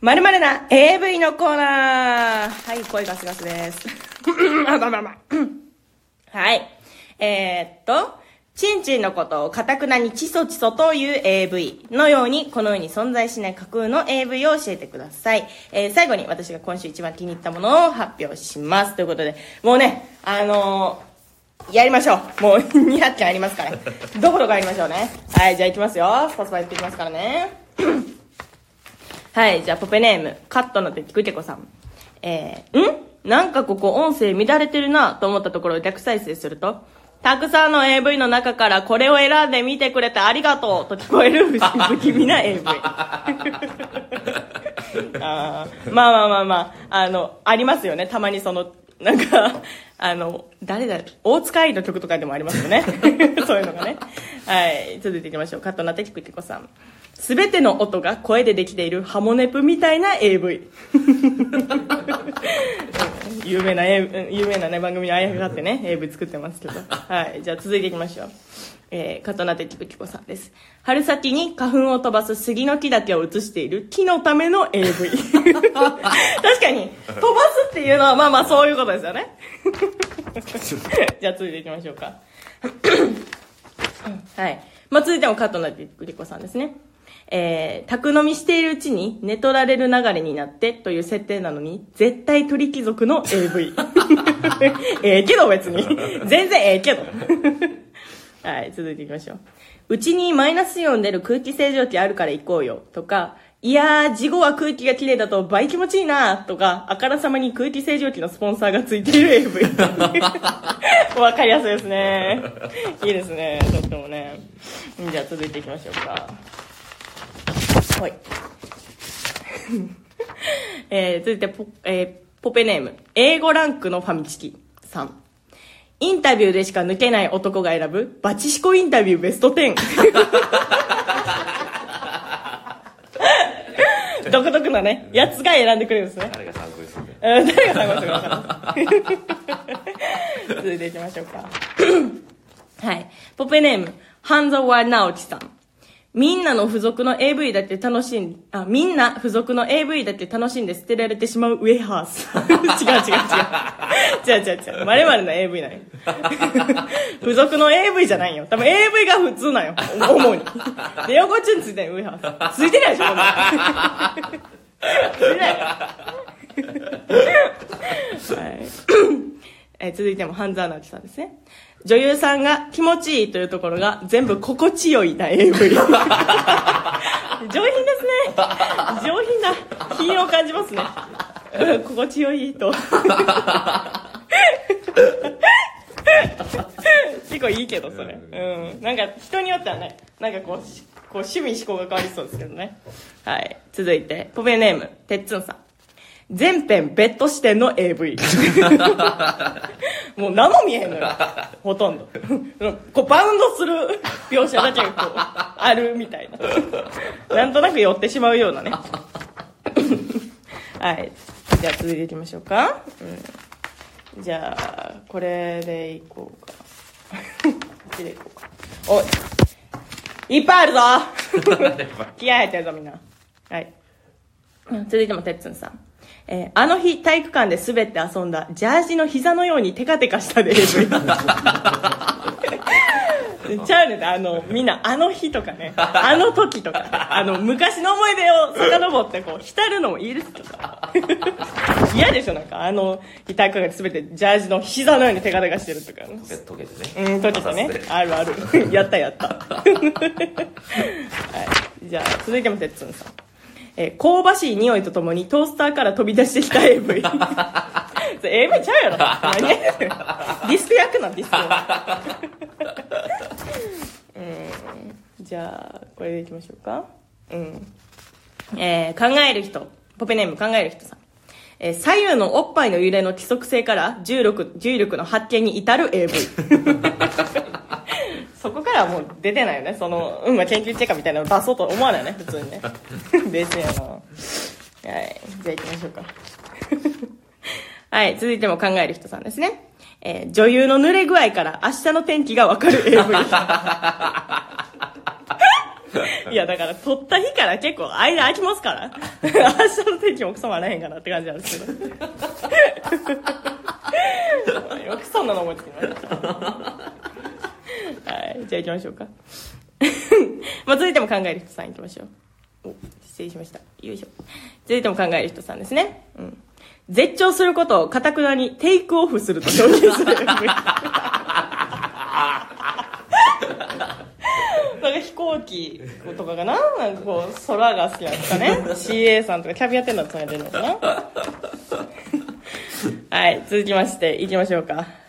まるまるな AV のコーナーはい、声ガスガスです。あ、まあまあまあ。はい。えー、っと、チンチンのことをカタクナにチソチソという AV のように、この世に存在しない架空の AV を教えてください。えー、最後に私が今週一番気に入ったものを発表します。ということで、もうね、あのー、やりましょう。もう 200件ありますから。どこどこやりましょうね。はい、じゃあ行きますよ。コスパやっていきますからね。はい、じゃあ、ポペネーム、カットの敵くてこさん。えー、ん？なんかここ音声乱れてるなと思ったところを逆再生すると、たくさんの AV の中からこれを選んで見てくれてありがとうと聞こえる不思不気味な AV。あーまあまあまあまあ、あの、ありますよね。たまにその、なんか、あの、誰だ大塚愛の曲とかでもありますよね。そういうのがね。はい。続いていきましょう。カットなてきくてこさん。すべての音が声でできているハモネプみたいな AV。有名な、A- 有名なね、番組にあやがってね、AV 作ってますけど。はい。じゃあ続いていきましょう。えー、カトナテキプキコさんです。春先に花粉を飛ばす杉の木だけを映している木のための AV。確かに、飛ばすっていうのはまあまあそういうことですよね。じゃあ続いていきましょうか。はい。まあ、続いてもカットナテキコさんですね。えー、宅飲みしているうちに寝取られる流れになってという設定なのに、絶対鳥貴族の AV。ええけど別に。全然ええけど。はい、続いていきましょう。うちにマイナスイオン出る空気清浄機あるから行こうよ。とか、いやー、事後は空気が綺麗だと倍気持ちいいなとか、あからさまに空気清浄機のスポンサーがついている AV。わかりやすいですね。いいですね、とってもね。じゃあ続いていきましょうか。はい。えー、続いてポ、えー、ポペネーム、英語ランクのファミチキさん。インタビューでしか抜けない男が選ぶ、バチシコインタビューベスト10。独特なね、やつが選んでくれるんですね。誰が参考にするん誰が参考にしてください。続いていきましょうか。はい。ポペネーム、半沢直樹さん。みんなの付属の AV だって楽しん、あ、みんな付属の AV だって楽しんで捨てられてしまうウェハース。違う違う違う。違う違う違う。まるまるの AV なんよ。付属の AV じゃないよ。多分 AV が普通なんよ。主に。で、横チュンついてるウェハース。ついてないでしょ、こんなのついてない。はい。え続いても半沢直樹さんですね。女優さんが気持ちいいというところが全部心地よいな AV。上品ですね。上品な品を感じますね。うん心地よいと。結構いいけど、それ。うん。なんか人によってはね、なんかこう、しこう趣味思考が変わりそうですけどね。はい。続いて、ポペネーム、てっつんさん。全編ベッド視点の AV。もう何も見えへんのよ。ほとんど。こうバウンドする描写だけがこう、あるみたいな。なんとなく寄ってしまうようなね。はい。じゃあ続いていきましょうか。うん、じゃあ、これでいこうか。こっちでいこうか。おい。いっぱいあるぞ 気合入ってるぞみんな。はい。うん続いてもてっつんさん。えーあの日体育館で滑って遊んだジャージの膝のようにテカテカしたで AV。ちゃうねんあの、みんな、あの日とかね、あの時とか、あの、昔の思い出を遡って、こう、浸るのもいいですけど。嫌でしょなんか、あの、体育館で滑って、ジャージの膝のようにテカテカしてるとか。で溶けてねうん、とけてねあるある。やったやった。はい。じゃあ、続いてもてっつんさん。えー香ばしい匂いとともにトースターから飛び出してきた AV。AV ちゃうやろ。何やねんディスク焼くな、ディスク。う ん。じゃあ、これでいきましょうか。うん。えー考える人。ポペネーム考える人さん。えー左右のおっぱいの揺れの規則性から重力、重力の発見に至る AV。そこからはもう出てないよね。その、うん、まあ、研究チェッカーみたいなの出そうと思わないよね、普通にね。冷静やな。はい。じゃあ行きましょうか。はい、続いても考える人さんですね。えー女優の濡れ具合から明日の天気がわかる AV。いや、だから、撮った日から結構間空きますから。明日の天気もクソもあらへんかなって感じなんですけど。よくそんなの思いつきました。はい、じゃあ行きましょうか。まあ、続いても考える人さん行きましょう。お、失礼しました。よいしょ。続いても考える人さんですね。うん。絶頂することをかたくなにテイクオフすると表現する。なんか飛行機とかかな？なんかこう、空が好きなんですかね ?CA さんとかキャビアテンダントさんやってるのかなはい、続きまして、行きましょうか。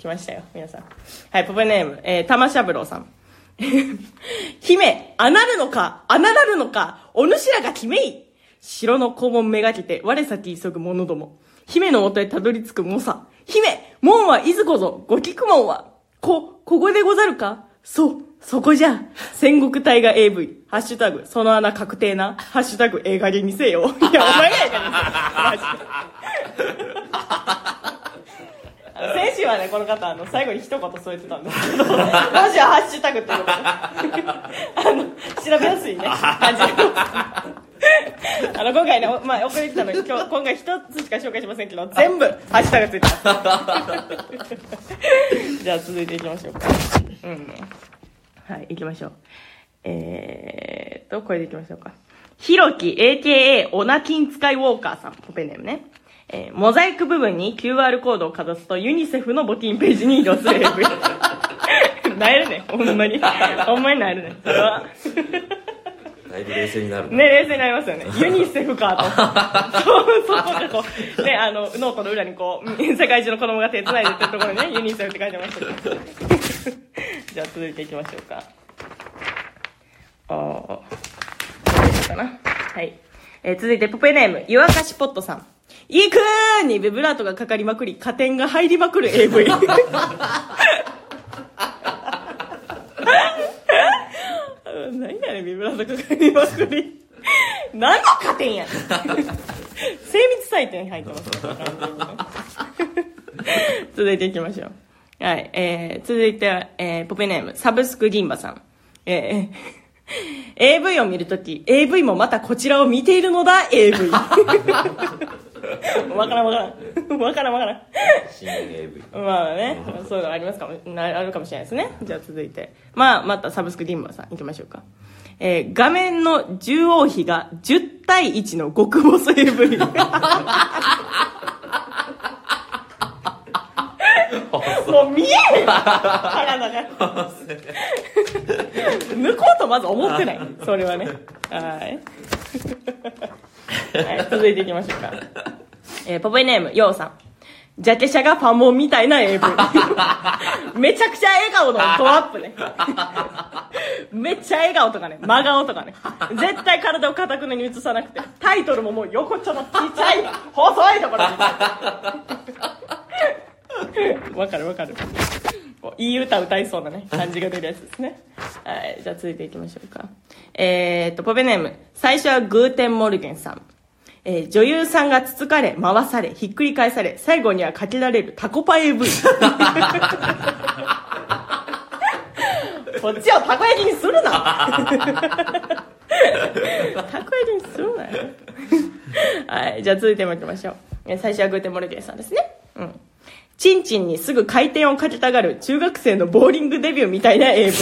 来ましたよ、皆さん。はい、ポペネーム、えー、玉三郎さん。姫、あなるのか、あならるのか、お主らが決めい城の肛門めがけて、我先急ぐ者ども。姫の元へたどり着く猛者。姫、門はいずこぞ、ご聞く門は。こ、ここでござるか？そう、そこじゃ。戦国大河 AV。ハッシュタグ、その穴確定な。ハッシュタグ、映画でにせよ。いや、お前がやからマジで。先週はね、この方、あの、最後に一言添えてたんですけど、マジはハッシュタグっていうことで、あの、調べやすいね、感じあの、今回ね、おまあ、送りてきたの、今日、今回一つしか紹介しませんけど、全部、ハッシュタグついてます。じゃあ、続いていきましょうか。うん。はい、行きましょう。えーと、これで行きましょうか。ひろき、AKA、オナキン使いウォーカーさん、ポペネームね。えーモザイク部分に QR コードをかざすとユニセフの募金ページに移動する AV。なえるね、ほんまに。ほんまになえるね。それは。だいぶ冷静になるね、冷静になりますよね。ユニセフかと。そう、そこがこう、ね、あの、ノートの裏にこう、世界中の子供が手繋いでってるところにね、ユニセフって書いてましたけど。じゃあ続いていきましょうか。あー、どうしようかな。はい。えー続いて、ポペネーム、湯沸かしポットさん。いくーにビブラートがかかりまくり、加点が入りまくる AV。何やねんビブラートかかりまくり。何の加点やねん。精密採点入ってます続いていきましょう。はい、えー、続いては、えー、ポペネーム、サブスク銀馬さん。えー、AV を見るとき、AV もまたこちらを見ているのだ、AV。わからんわからん。わからん わからん。新 AV まあね、そういうのありますかも、なあるかもしれないですね。じゃあ続いて。まあ、またサブスクディンバーさん行きましょうか。えー画面の中央比が10対1の極細 AV。もう見えへん体が。抜こうとまず思ってない。それはね。はい。はい、続いていきましょうか。えーポペネーム、ヨウさん。ジャケ写がファンモンみたいな AV。めちゃくちゃ笑顔のドアップね。めっちゃ笑顔とかね、真顔とかね。絶対体を固くに映さなくて。タイトルももう横っちょのちっちゃい、細いところに。わかるわかる。いい歌歌いそうなね、感じが出るやつですね。はい、じゃあ続いていきましょうか。えーっと、ポペネーム。最初はグーテンモルゲンさん。えー女優さんがつつかれ、回され、ひっくり返され、最後にはかけられるタコパ AV。こっちをたこ焼きにするなたこ焼きにするなよ。はい、じゃあ続いてもいきましょう。最初はグーテンモルゲンさんですね。うん。チンチンにすぐ回転をかけたがる中学生のボーリングデビューみたいな AV。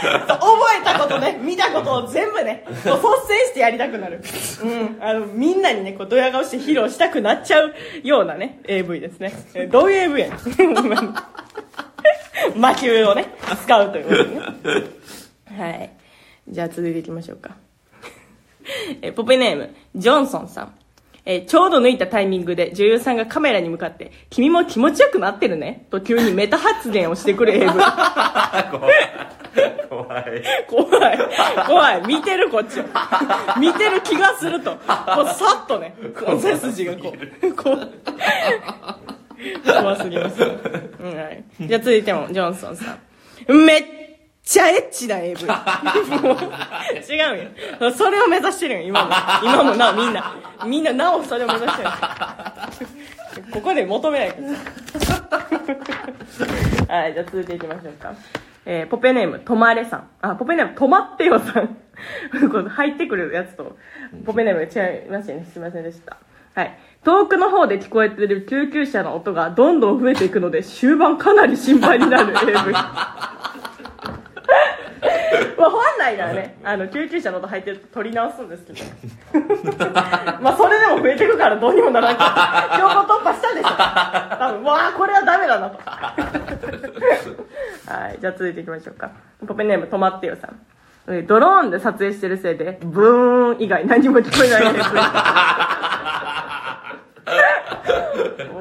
覚えたことね、見たことを全部ね、率先してやりたくなる。うん。あの、みんなにね、こう、ドヤ顔して披露したくなっちゃうようなね、AV ですね。どういう AV やねん。魔球をね、使うということでね。はい。じゃあ続いていきましょうか。えポペネーム、ジョンソンさん。えちょうど抜いたタイミングで女優さんがカメラに向かって、君も気持ちよくなってるねと急にメタ発言をしてくる AV。怖い怖い。怖い。見てるこっち。見てる気がすると。こうさっとね、背筋がこう、こう。怖すぎます。うん、はい。じゃあ続いても、ジョンソンさん。めっちゃエッチな AV。違うよ。それを目指してるよ、今も。今もなみんな。みんななおそれを目指してる。ここで求めないから。はい、じゃあ続いていきましょうか。ええーポペネーム、とまれさん。あ、ポペネーム、とまってよさん。入ってくるやつと、ポペネーム違いましたね。すいませんでした。はい。遠くの方で聞こえてる救急車の音がどんどん増えていくので、終盤かなり心配になる AV。まあ本来ならね、あの、救急車の音入ってると取り直すんですけど。まあそれでも増えてくからどうにもならんから、強行突破したでしょ。多分、わあ、これはダメだなと。はい、じゃあ続いていきましょうか。ポペネーム、とまってよさん。えドローンで撮影してるせいで、ブーン以外何も聞こえないです。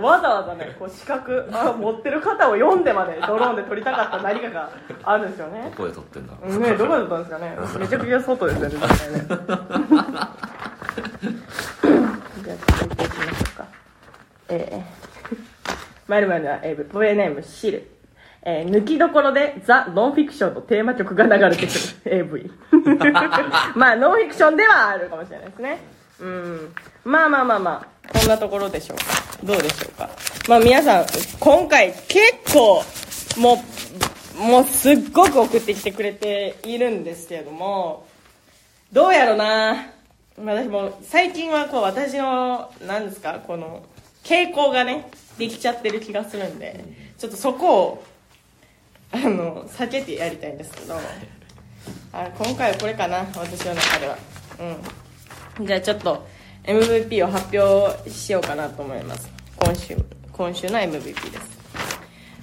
わざわざね、こう視覚あ持ってる方を読んでまでドローンで撮りたかった何かがあるんですよね。どこで撮ってんだ？ねどこだったんですかね。めちゃくちゃ外ですよね、絶対ね。じゃあ続いていきましょうか。えー、まるまるな AV、ポエネームシル。えー抜きどころでザ・ノンフィクションのテーマ曲が流れてくる AV。まあ、ノンフィクションではあるかもしれないですね。うん。まあまあまあまあ、こんなところでしょうか。どうでしょうか。まあ皆さん、今回結構、もう、もうすっごく送ってきてくれているんですけれども、どうやろな私も最近はこう私の、何ですか、この、傾向がね、できちゃってる気がするんで、ちょっとそこを、あの、避けてやりたいんですけど、あ今回はこれかな、私の中では。うん。じゃあちょっと MVP を発表しようかなと思います。今週、今週の MVP です。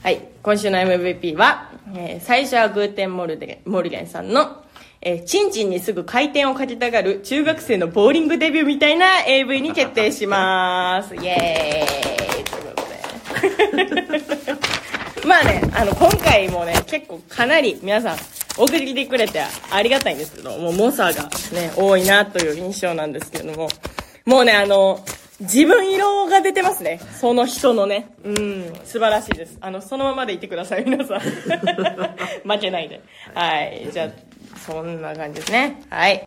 はい、今週の MVP は、えー最初はグーテンモルデモルゲンさんの、えーチンチンにすぐ回転をかけたがる中学生のボーリングデビューみたいな AV に決定します。イエーイということで。まあね、あの、今回もね、結構かなり皆さん送りてくれてありがたいんですけど、もう猛者がね、多いなという印象なんですけれども、もうね、あの、自分色が出てますね。その人のね。うん、素晴らしいです。あの、そのままでいてください、皆さん。負けないで。はい。じゃあ、そんな感じですね。はい。